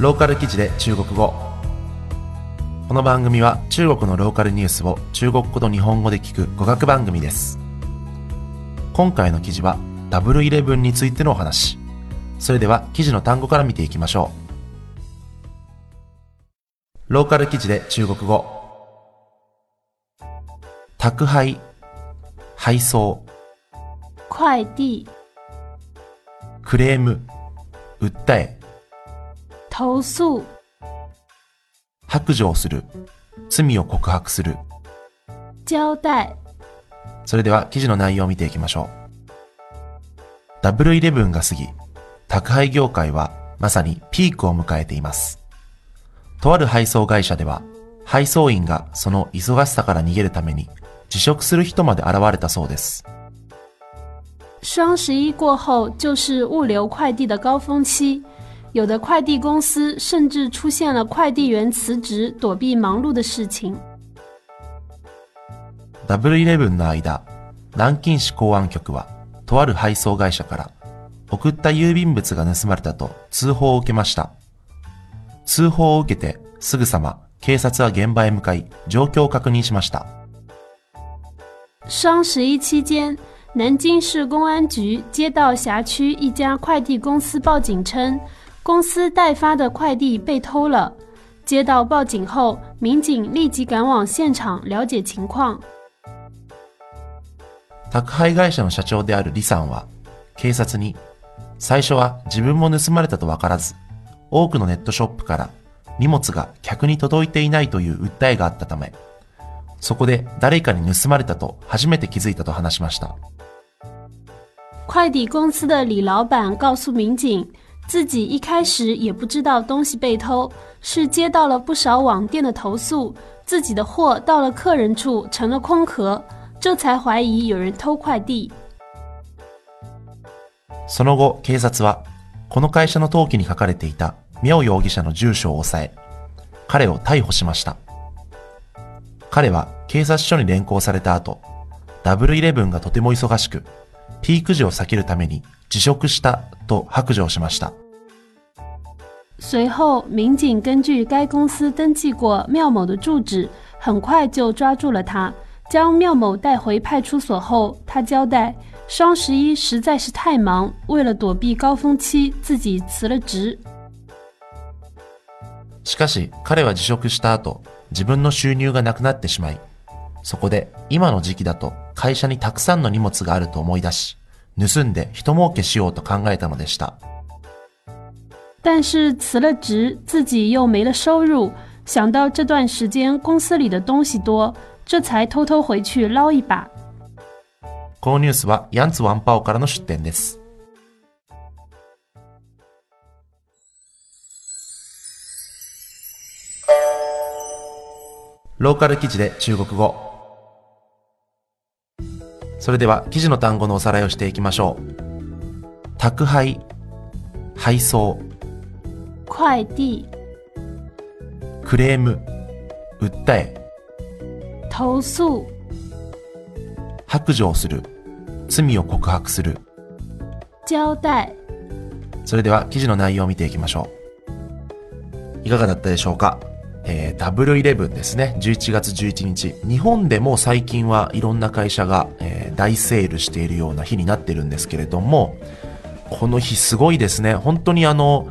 ローカル記事で中国語。この番組は中国のローカルニュースを中国語と日本語で聞く語学番組です。今回の記事はダブルイレブンについてのお話。それでは記事の単語から見ていきましょう。ローカル記事で中国語。宅配配送。快递、クレーム訴え投訴、白状する罪を告白する交代、それでは記事の内容を見ていきましょう。ダブルイレブンが過ぎ、宅配業界はまさにピークを迎えています。とある配送会社では、配送員がその忙しさから逃げるために辞職する人まで現れたそうです。双十一过后就是物流快递的高峰期，有的快递公司甚至出现了快递员辞职躲避忙碌的事情。ダブルイレブンの間、南京市公安局は、とある配送会社から、送った郵便物が盗まれたと通報を受けました。通報を受けて、すぐさま警察は現場へ向かい、状況を確認しました。双十一期间，南京市公安局接到辖区一家快递公司报警称， 公司代发的快递被偷了。接到报警后，民警立即赶往现场了解情况。宅配会社の社長である李さんは、警察に、最初は自分も盗まれたとわからず、多くのネットショップから荷物が客に届いていないという訴えがあったため、そこで誰かに盗まれたと初めて気づいたと話しました。快递公司的李老板告诉民警，自己一开始也不知道东西被偷，是接到了不少网店的投诉，自己的货到了客人处成了空壳，这才怀疑有人偷快递。その後、警察は、この会社の登記に書かれていた妙容疑者の住所を押さえ、彼を逮捕しました。彼は警察署に連行された後、ダブルイレブンがとても忙しく、ピーク時を避けるために辞職したと白状しました。随后，民警根据该公司登记过妙某的住址，很快就抓住了他。将妙某带回派出所后，他交代，双十一实在是太忙，为了躲避高峰期，自己辞了职。しかし、彼は辞職した後、自分の収入がなくなってしまい、そこで今の時期だと会社にたくさんの荷物があると思い出し、盗んで人儲けしようと考えたのでした。但是辞了职，自己又没了收入，想到这段时间公司里的东西多，这才偷偷回去捞一把。このニュースはヤンツワンパオからの出展です。ローカル記事で中国語。それでは記事の単語のおさらいをしていきましょう。宅配、配送、快递、クレーム、訴え、投訴、白状する、罪を告白する。交代。それでは記事の内容を見ていきましょう。いかがだったでしょうか？えー、ダブルイレブンですね。11月11日。日本でも最近はいろんな会社が、えー大セールしているような日になってるんですけれども、この日すごいですね。本当にあの、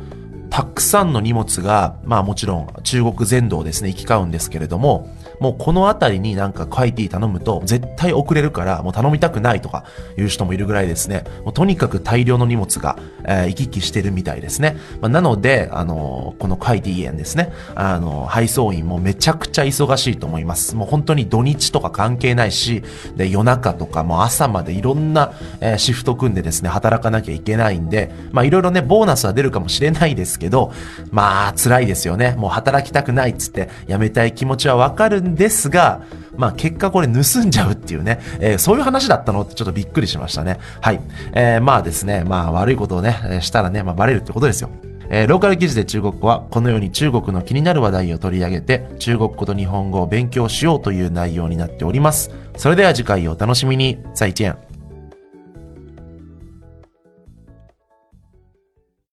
たくさんの荷物が、まあもちろん中国全土をですね、行き交うんですけれども、もうこの辺りになんか快遞頼むと絶対遅れるからもう頼みたくないとかいう人もいるぐらいですね。もうとにかく大量の荷物が、えー行き来してるみたいですね。まあ、なので、あのーこの快遞員ですね。あのー配送員もめちゃくちゃ忙しいと思います。もう本当に土日とか関係ないし、で夜中とかもう朝までいろんな、えーシフト組んでですね、働かなきゃいけないんで、まあいろいろね、ボーナスは出るかもしれないですけど、まあ辛いですよね。もう働きたくないっつって辞めたい気持ちはわかるんですが、まあ結果これ盗んじゃうっていうね、えーそういう話だったのってちょっとびっくりしましたね。はい。えーまあですね、まあ悪いことをね、したらね、まあバレるってことですよ。えーローカル記事で中国語はこのように中国の気になる話題を取り上げて中国語と日本語を勉強しようという内容になっております。それでは次回をお楽しみに。再见。